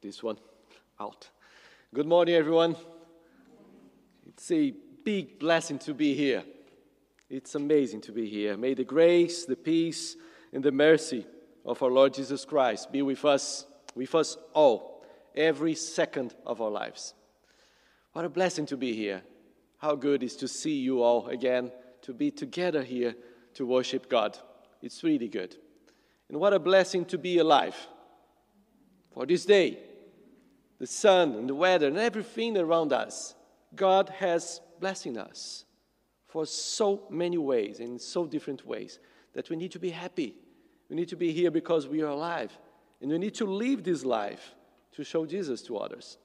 this one out. Good morning, everyone. It's a big blessing to be here. It's amazing to be here. May the grace, the peace, and the mercy of our Lord Jesus Christ be with us, with us all, every second of our lives. What a blessing to be here. How good is to see you all again, to be together here to worship God. It's really good. And what a blessing to be alive for this day. The sun and the weather and everything around us. God has blessing us for so many ways, in so different ways, that we need to be happy. We need to be here because we are alive. And we need to live this life to show Jesus to others.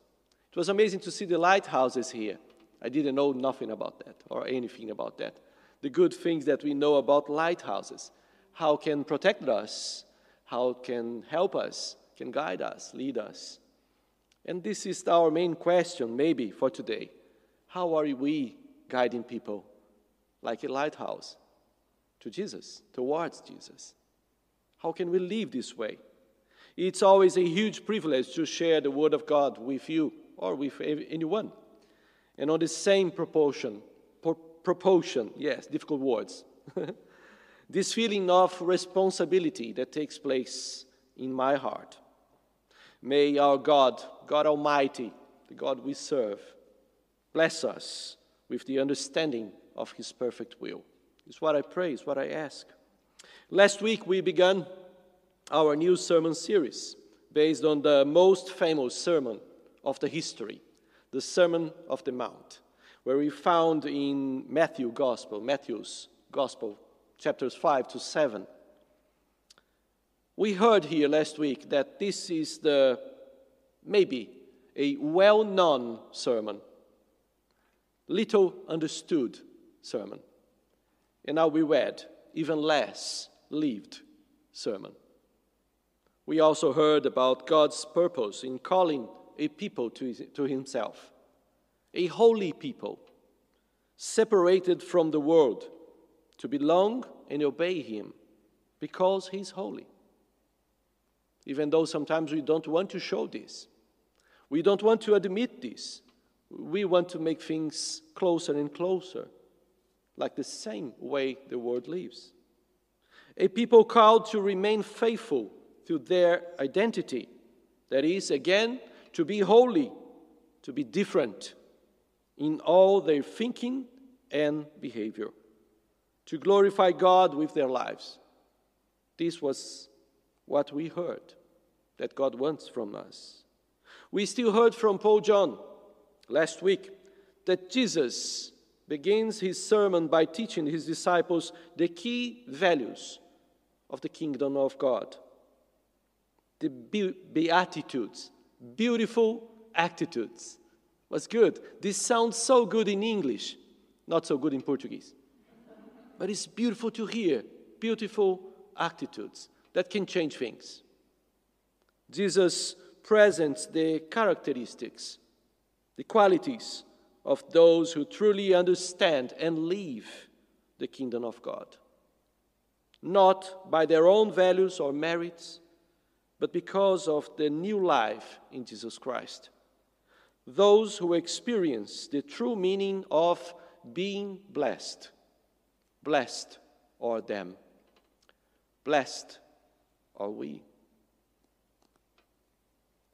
It was amazing to see the lighthouses here. I didn't know nothing about that or anything about that. The good things that we know about lighthouses, how can protect us, how can help us, can guide us, lead us. And this is our main question maybe for today. How are we guiding people like a lighthouse to Jesus, towards Jesus? How can we live this way? It's always a huge privilege to share the Word of God with you or with anyone. And on the same proportion, proportion, yes, difficult words, this feeling of responsibility that takes place in my heart. May our God, God Almighty, the God we serve, bless us with the understanding of His perfect will. It's what I pray, it's what I ask. Last week we began our new sermon series based on the most famous sermon of the history, the Sermon of the Mount, where we found in Matthew Gospel, Matthew's Gospel, chapters 5 to 7. We heard here last week that this is the maybe a well known sermon, little understood sermon. And now we read even less lived sermon. We also heard about God's purpose in calling a people to, to himself, a holy people, separated from the world, to belong and obey him because he's holy. Even though sometimes we don't want to show this, we don't want to admit this, we want to make things closer and closer, like the same way the world lives. A people called to remain faithful to their identity. That is, again, to be holy, to be different in all their thinking and behavior, to glorify God with their lives. This was what we heard that God wants from us. We still heard from Paul John last week that Jesus begins his sermon by teaching his disciples the key values of the kingdom of God the Beatitudes, beautiful attitudes. Was good. This sounds so good in English, not so good in Portuguese. But it's beautiful to hear, beautiful attitudes that can change things. Jesus presents the characteristics, the qualities of those who truly understand and live the kingdom of God. Not by their own values or merits, but because of the new life in Jesus Christ. Those who experience the true meaning of being blessed. Blessed are them. Blessed are we.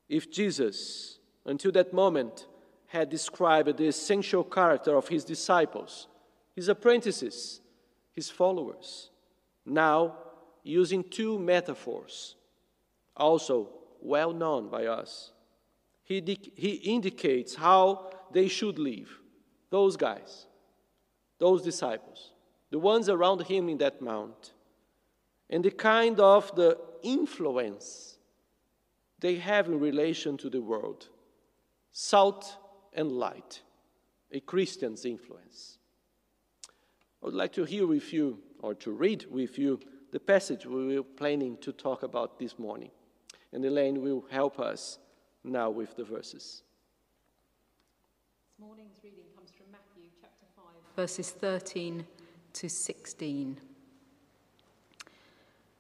If Jesus, until that moment, had described the essential character of his disciples, his apprentices, his followers, now using two metaphors also well known by us. He, he indicates how they should live. Those guys, those disciples, the ones around him in that mount, and the kind of the influence they have in relation to the world. Salt and light, a Christian's influence. I would like to hear with you, or to read with you, the passage we were planning to talk about this morning and Elaine will help us now with the verses. This morning's reading comes from Matthew chapter 5, verses 13 to 16.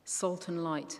Salt and light.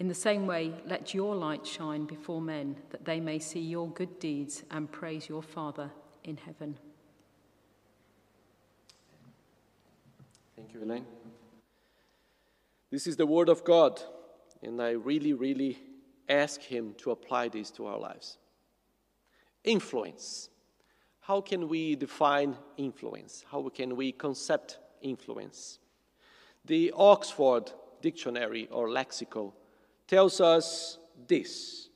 In the same way, let your light shine before men, that they may see your good deeds and praise your Father in heaven. Thank you, Elaine. This is the Word of God, and I really, really ask Him to apply this to our lives. Influence. How can we define influence? How can we concept influence? The Oxford Dictionary or Lexicon tells us this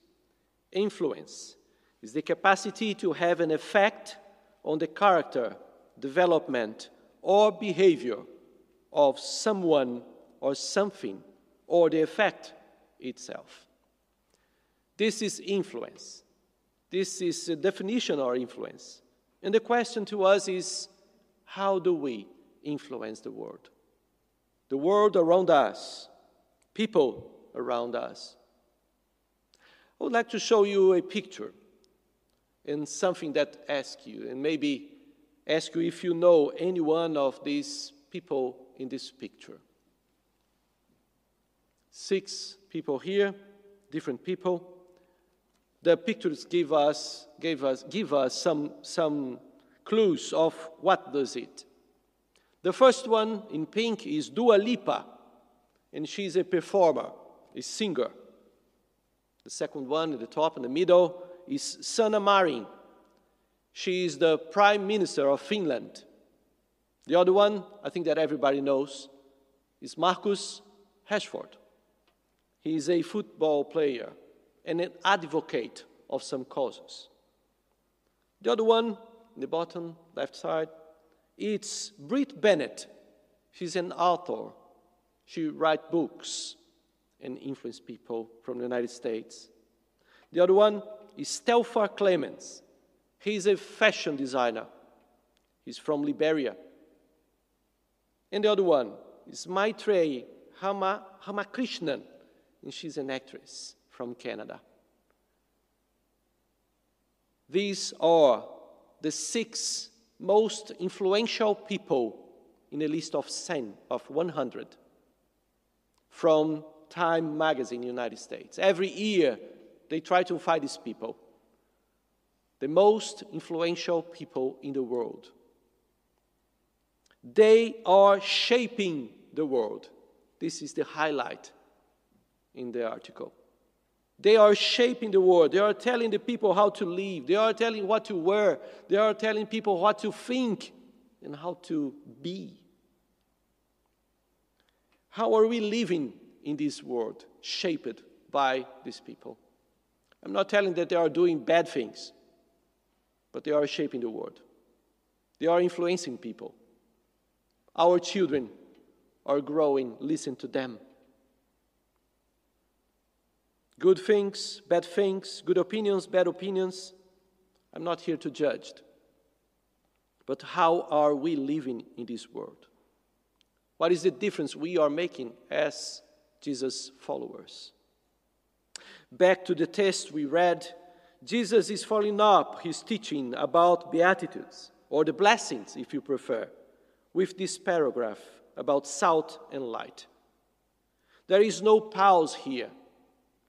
influence is the capacity to have an effect on the character, development, or behavior of someone or something, or the effect itself. This is influence. This is a definition of influence. And the question to us is how do we influence the world? The world around us, people around us. I would like to show you a picture and something that asks you, and maybe ask you if you know any one of these people in this picture. Six people here, different people. The pictures give us, gave us, give us some, some clues of what does it. The first one in pink is Dua Lipa, and she's a performer, a singer. The second one at the top in the middle is Sanna Marin. She is the Prime Minister of Finland. The other one, I think that everybody knows, is Marcus Rashford. He is a football player and an advocate of some causes. The other one, in the bottom left side, it's Brit Bennett. She's an author. She writes books and influence people from the United States. The other one is Telfar Clemens. He's a fashion designer. He's from Liberia. And the other one is Maitreyi Hama, Ramakrishnan, and she's an actress from Canada. These are the six most influential people in a list of 10, of 100 from Time magazine in the United States. Every year, they try to find these people, the most influential people in the world. They are shaping the world. This is the highlight in the article. They are shaping the world. They are telling the people how to live. They are telling what to wear. They are telling people what to think and how to be. How are we living in this world shaped by these people? I'm not telling that they are doing bad things, but they are shaping the world. They are influencing people. Our children are growing, listen to them. Good things, bad things, good opinions, bad opinions. I'm not here to judge. But how are we living in this world? What is the difference we are making as Jesus' followers? Back to the text we read, Jesus is following up his teaching about Beatitudes, or the blessings, if you prefer with this paragraph about salt and light. There is no pause here.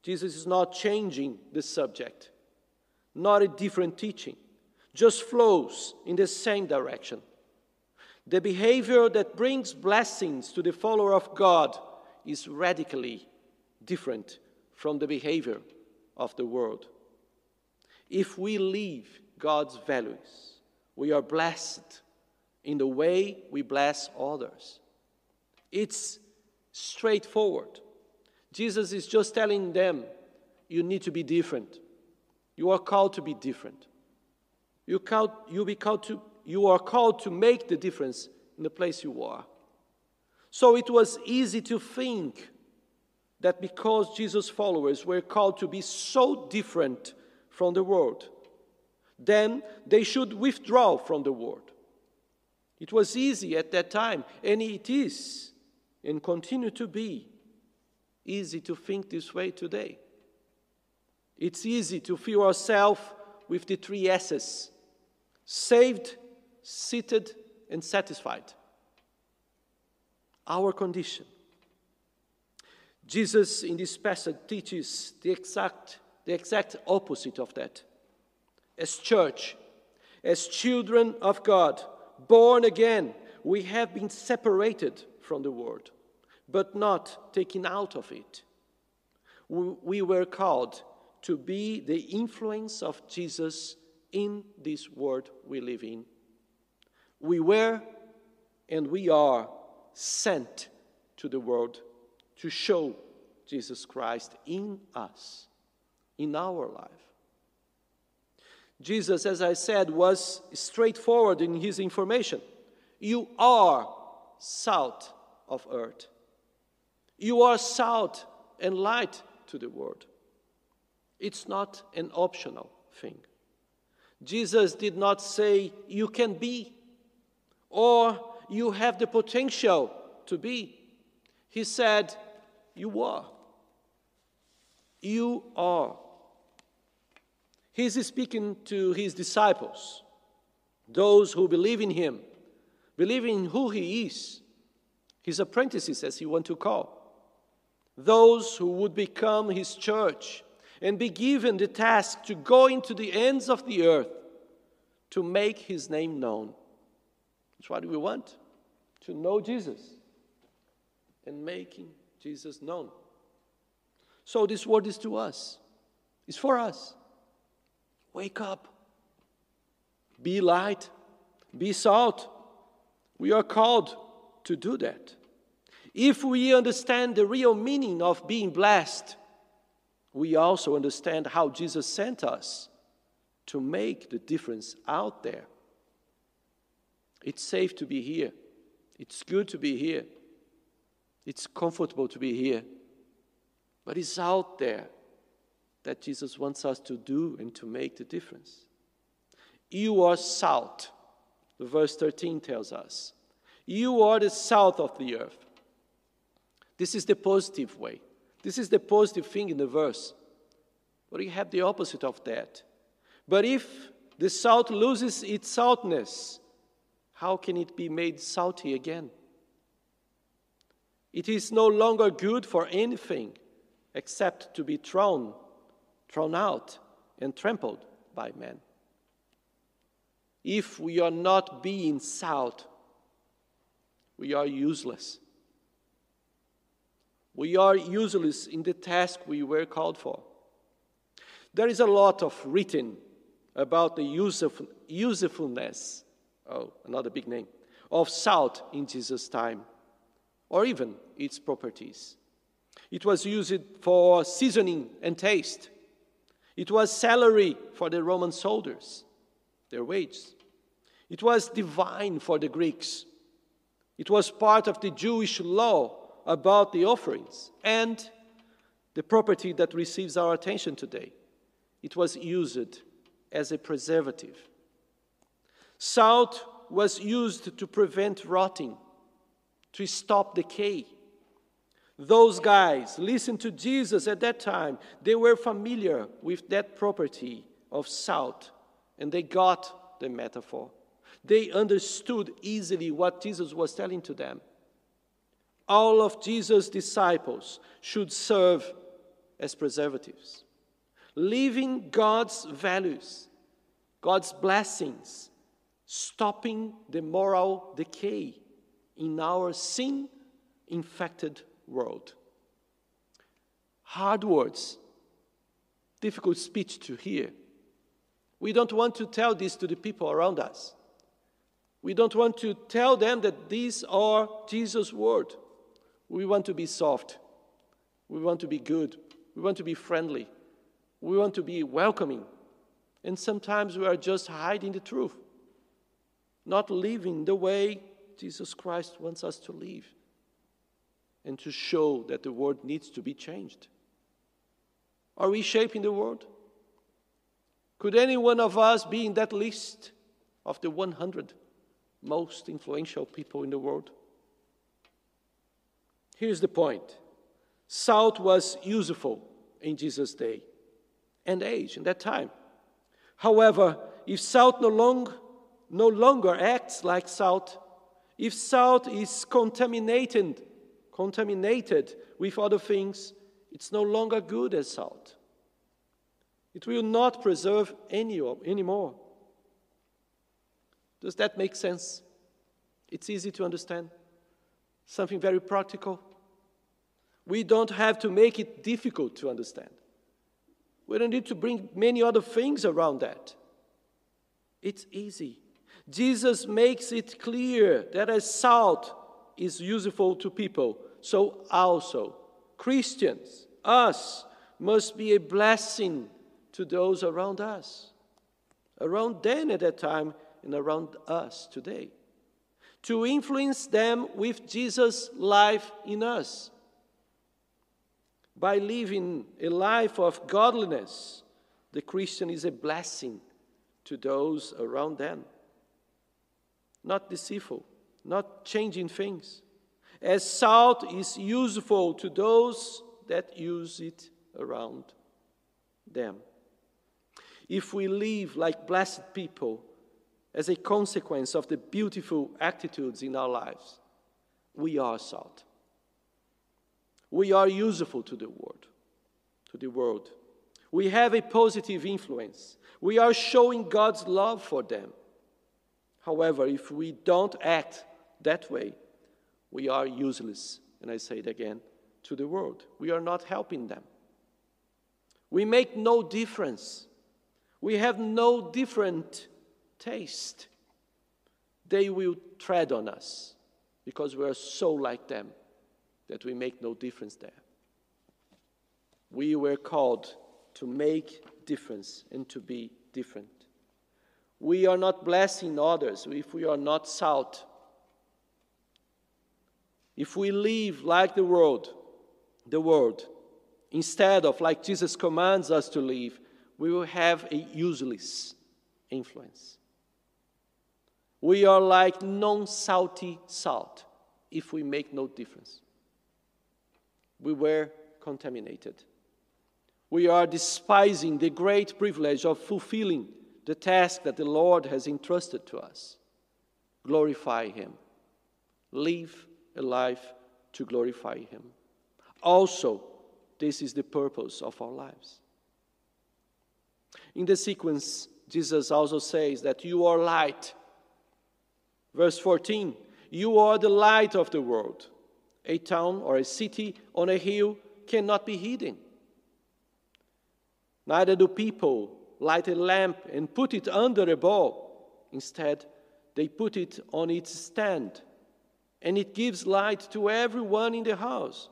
Jesus is not changing the subject, not a different teaching, just flows in the same direction. The behavior that brings blessings to the follower of God is radically different from the behavior of the world. If we live God's values, we are blessed in the way we bless others. It's straightforward. Jesus is just telling them, you need to be different. You are called to be different. You, called, you, be called to, you are called to make the difference in the place you are. So it was easy to think that because Jesus' followers were called to be so different from the world, then they should withdraw from the world. It was easy at that time, and it is, and continue to be, easy to think this way today. It's easy to feel ourselves with the three S's saved, seated, and satisfied. Our condition. Jesus in this passage teaches the exact, the exact opposite of that. As church, as children of God, born again, we have been separated from the world, but not taken out of it. We were called to be the influence of Jesus in this world we live in. We were and we are sent to the world to show Jesus Christ in us, in our life. Jesus, as I said, was straightforward in his information. You are salt of earth. You are salt and light to the world. It's not an optional thing. Jesus did not say, You can be, or you have the potential to be. He said, You are. You are. He's speaking to his disciples, those who believe in him, believe in who he is, his apprentices, as he want to call, those who would become his church and be given the task to go into the ends of the earth to make his name known. That's what we want to know Jesus and making Jesus known. So, this word is to us, it's for us. Wake up, be light, be salt. We are called to do that. If we understand the real meaning of being blessed, we also understand how Jesus sent us to make the difference out there. It's safe to be here. It's good to be here. It's comfortable to be here. But it's out there that Jesus wants us to do and to make the difference. You are salt, verse 13 tells us. You are the salt of the earth. This is the positive way. This is the positive thing in the verse. But you have the opposite of that. But if the salt loses its saltness, how can it be made salty again? It is no longer good for anything except to be thrown, thrown out, and trampled by men. If we are not being salt, we are useless. We are useless in the task we were called for. There is a lot of written about the useful, usefulness, oh, another big name, of salt in Jesus' time, or even its properties. It was used for seasoning and taste. It was salary for the Roman soldiers, their wages. It was divine for the Greeks. It was part of the Jewish law about the offerings and the property that receives our attention today. It was used as a preservative. Salt was used to prevent rotting, to stop decay. Those guys listened to Jesus at that time. They were familiar with that property of salt, and they got the metaphor. They understood easily what Jesus was telling to them all of Jesus' disciples should serve as preservatives, living God's values, God's blessings, stopping the moral decay in our sin infected world. Hard words, difficult speech to hear. We don't want to tell this to the people around us. We don't want to tell them that these are Jesus' word. We want to be soft. We want to be good. We want to be friendly. We want to be welcoming. And sometimes we are just hiding the truth, not living the way Jesus Christ wants us to live, and to show that the world needs to be changed. Are we shaping the world? Could any one of us be in that list of the 100 most influential people in the world? Here's the point salt was useful in Jesus' day and age, in that time. However, if salt no, long, no longer acts like salt, if salt is contaminated, contaminated with other things, it's no longer good as salt. It will not preserve any anymore. Does that make sense? It's easy to understand. Something very practical. We don't have to make it difficult to understand. We don't need to bring many other things around that. It's easy. Jesus makes it clear that as salt is useful to people, so also Christians, us, must be a blessing to those around us, around them at that time, and around us today. To influence them with Jesus' life in us. By living a life of godliness, the Christian is a blessing to those around them. Not deceitful, not changing things. As salt is useful to those that use it around them. If we live like blessed people as a consequence of the beautiful attitudes in our lives, we are salt. We are useful to the world, to the world. We have a positive influence. We are showing God's love for them. However, if we don't act that way, we are useless, and I say it again, to the world. We are not helping them. We make no difference. We have no different taste. They will tread on us because we are so like them that we make no difference there. We were called to make difference and to be different. We are not blessing others if we are not salt. If we live like the world, the world, instead of like Jesus commands us to live, we will have a useless influence. We are like non salty salt if we make no difference. We were contaminated. We are despising the great privilege of fulfilling the task that the Lord has entrusted to us. Glorify Him. Live a life to glorify Him. Also, this is the purpose of our lives. In the sequence, Jesus also says that you are light. Verse 14, you are the light of the world. A town or a city on a hill cannot be hidden. Neither do people light a lamp and put it under a bowl. Instead, they put it on its stand, and it gives light to everyone in the house.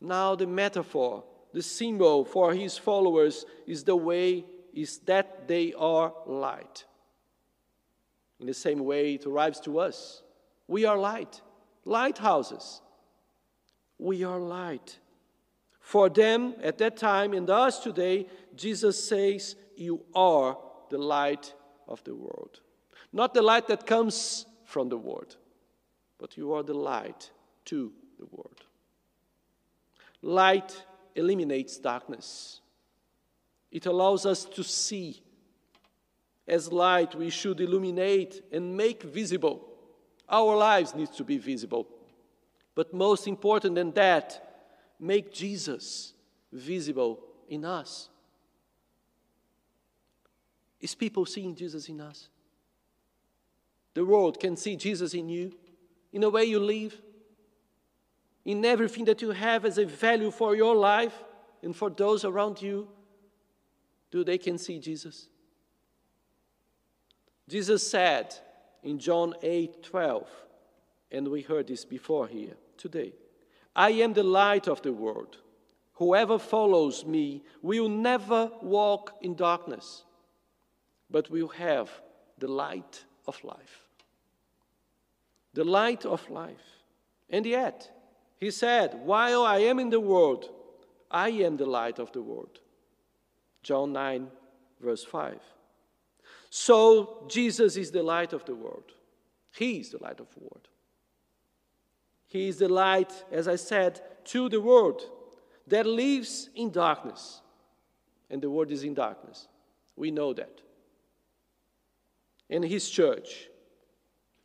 Now, the metaphor the symbol for his followers is the way is that they are light. In the same way it arrives to us. We are light, lighthouses. We are light. For them at that time and us today, Jesus says, You are the light of the world. Not the light that comes from the world, but you are the light to the world. Light eliminates darkness. It allows us to see. As light, we should illuminate and make visible. Our lives need to be visible. But most important than that, make Jesus visible in us. Is people seeing Jesus in us? The world can see Jesus in you, in the way you live, in everything that you have as a value for your life and for those around you, do they can see Jesus? Jesus said in John 8 12, and we heard this before here today I am the light of the world. Whoever follows me will never walk in darkness, but will have the light of life. The light of life. And yet, he said, While I am in the world, I am the light of the world. John 9 verse 5. So, Jesus is the light of the world. He is the light of the world. He is the light, as I said, to the world that lives in darkness. And the world is in darkness. We know that. And His church,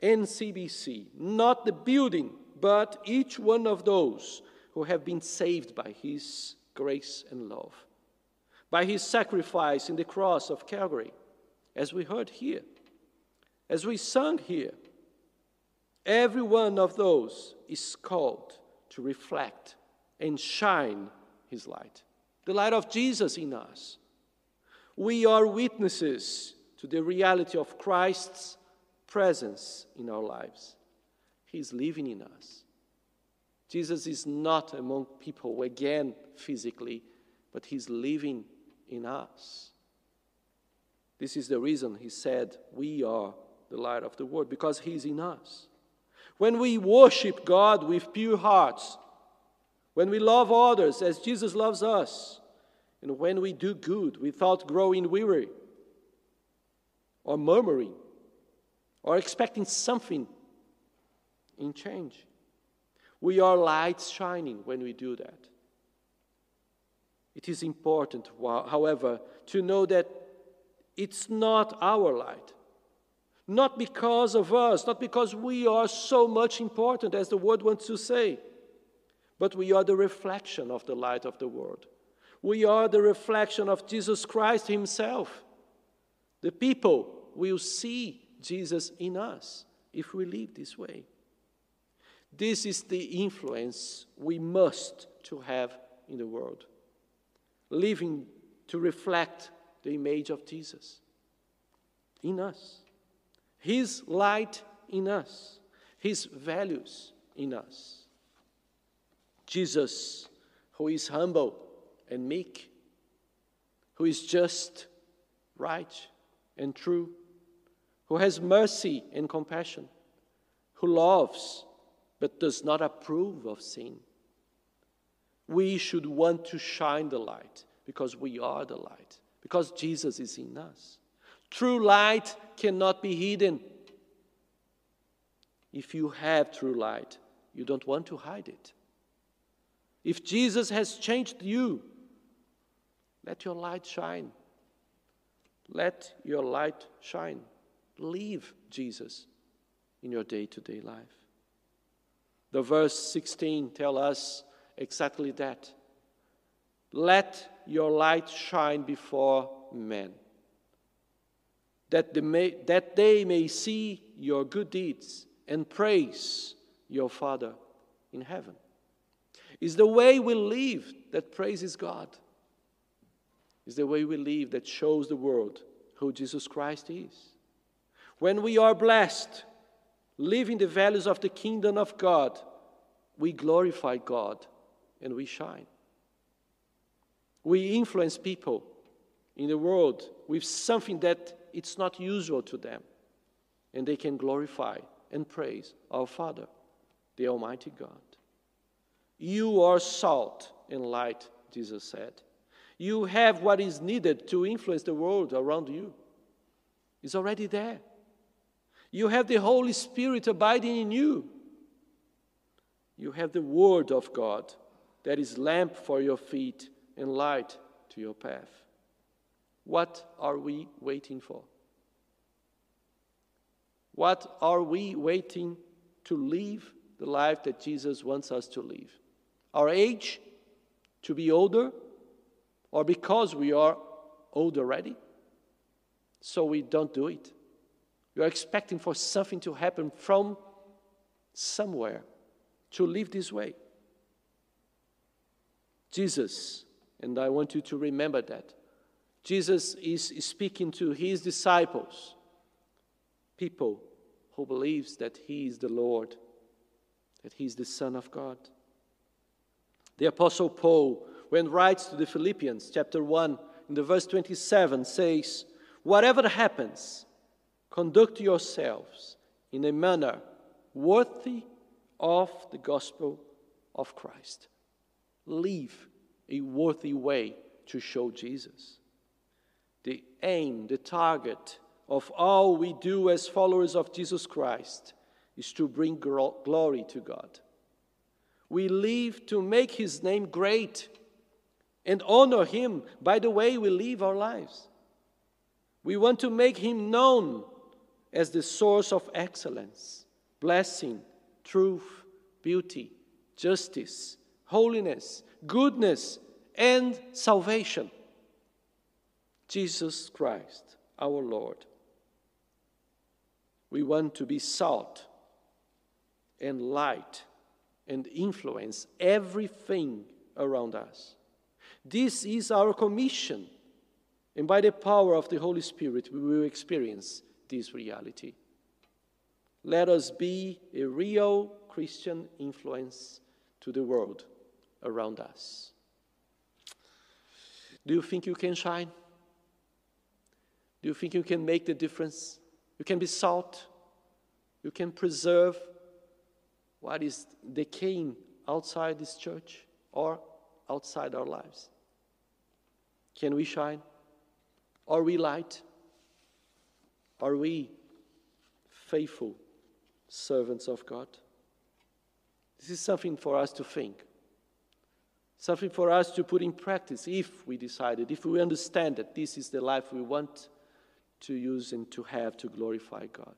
NCBC, not the building, but each one of those who have been saved by His grace and love, by His sacrifice in the cross of Calvary, as we heard here, as we sung here. Every one of those is called to reflect and shine His light, the light of Jesus in us. We are witnesses to the reality of Christ's presence in our lives. He's living in us. Jesus is not among people again physically, but He's living in us. This is the reason He said, We are the light of the world, because He's in us. When we worship God with pure hearts, when we love others as Jesus loves us, and when we do good without growing weary or murmuring or expecting something in change, we are lights shining when we do that. It is important, however, to know that it's not our light. Not because of us, not because we are so much important, as the word wants to say, but we are the reflection of the light of the world. We are the reflection of Jesus Christ Himself. The people will see Jesus in us if we live this way. This is the influence we must to have in the world. Living to reflect the image of Jesus in us. His light in us. His values in us. Jesus, who is humble and meek, who is just, right, and true, who has mercy and compassion, who loves but does not approve of sin. We should want to shine the light because we are the light, because Jesus is in us. True light cannot be hidden. If you have true light, you don't want to hide it. If Jesus has changed you, let your light shine. Let your light shine. Leave Jesus in your day to day life. The verse 16 tell us exactly that. Let your light shine before men, that they may, that they may see your good deeds and praise your Father in heaven. Is the way we live that praises God. Is the way we live that shows the world who Jesus Christ is. When we are blessed, living the values of the kingdom of God, we glorify God and we shine. We influence people in the world with something that it's not usual to them, and they can glorify and praise our Father, the Almighty God. You are salt and light, Jesus said. You have what is needed to influence the world around you. It's already there. You have the Holy Spirit abiding in you. You have the Word of God that is lamp for your feet and light to your path. What are we waiting for? What are we waiting to live the life that Jesus wants us to live? Our age? To be older? Or because we are old already? So we don't do it. You are expecting for something to happen from somewhere to live this way. Jesus, and I want you to remember that, Jesus is speaking to his disciples, people who believes that he is the Lord, that he is the Son of God. The Apostle Paul, when writes to the Philippians, chapter 1, in the verse 27, says, Whatever happens, Conduct yourselves in a manner worthy of the gospel of Christ. Live a worthy way to show Jesus. The aim, the target of all we do as followers of Jesus Christ is to bring glory to God. We live to make His name great and honor Him by the way we live our lives. We want to make Him known as the source of excellence, blessing, truth, beauty, justice, holiness, goodness, and salvation. Jesus Christ, our Lord. We want to be salt and light and influence everything around us. This is our commission, and by the power of the Holy Spirit, we will experience this reality. Let us be a real Christian influence to the world around us. Do you think you can shine? Do you think you can make the difference? You can be salt. You can preserve what is decaying outside this church or outside our lives. Can we shine? Are we light? Are we faithful servants of God? This is something for us to think, something for us to put in practice if we decided, if we understand that this is the life we want to use and to have to glorify God.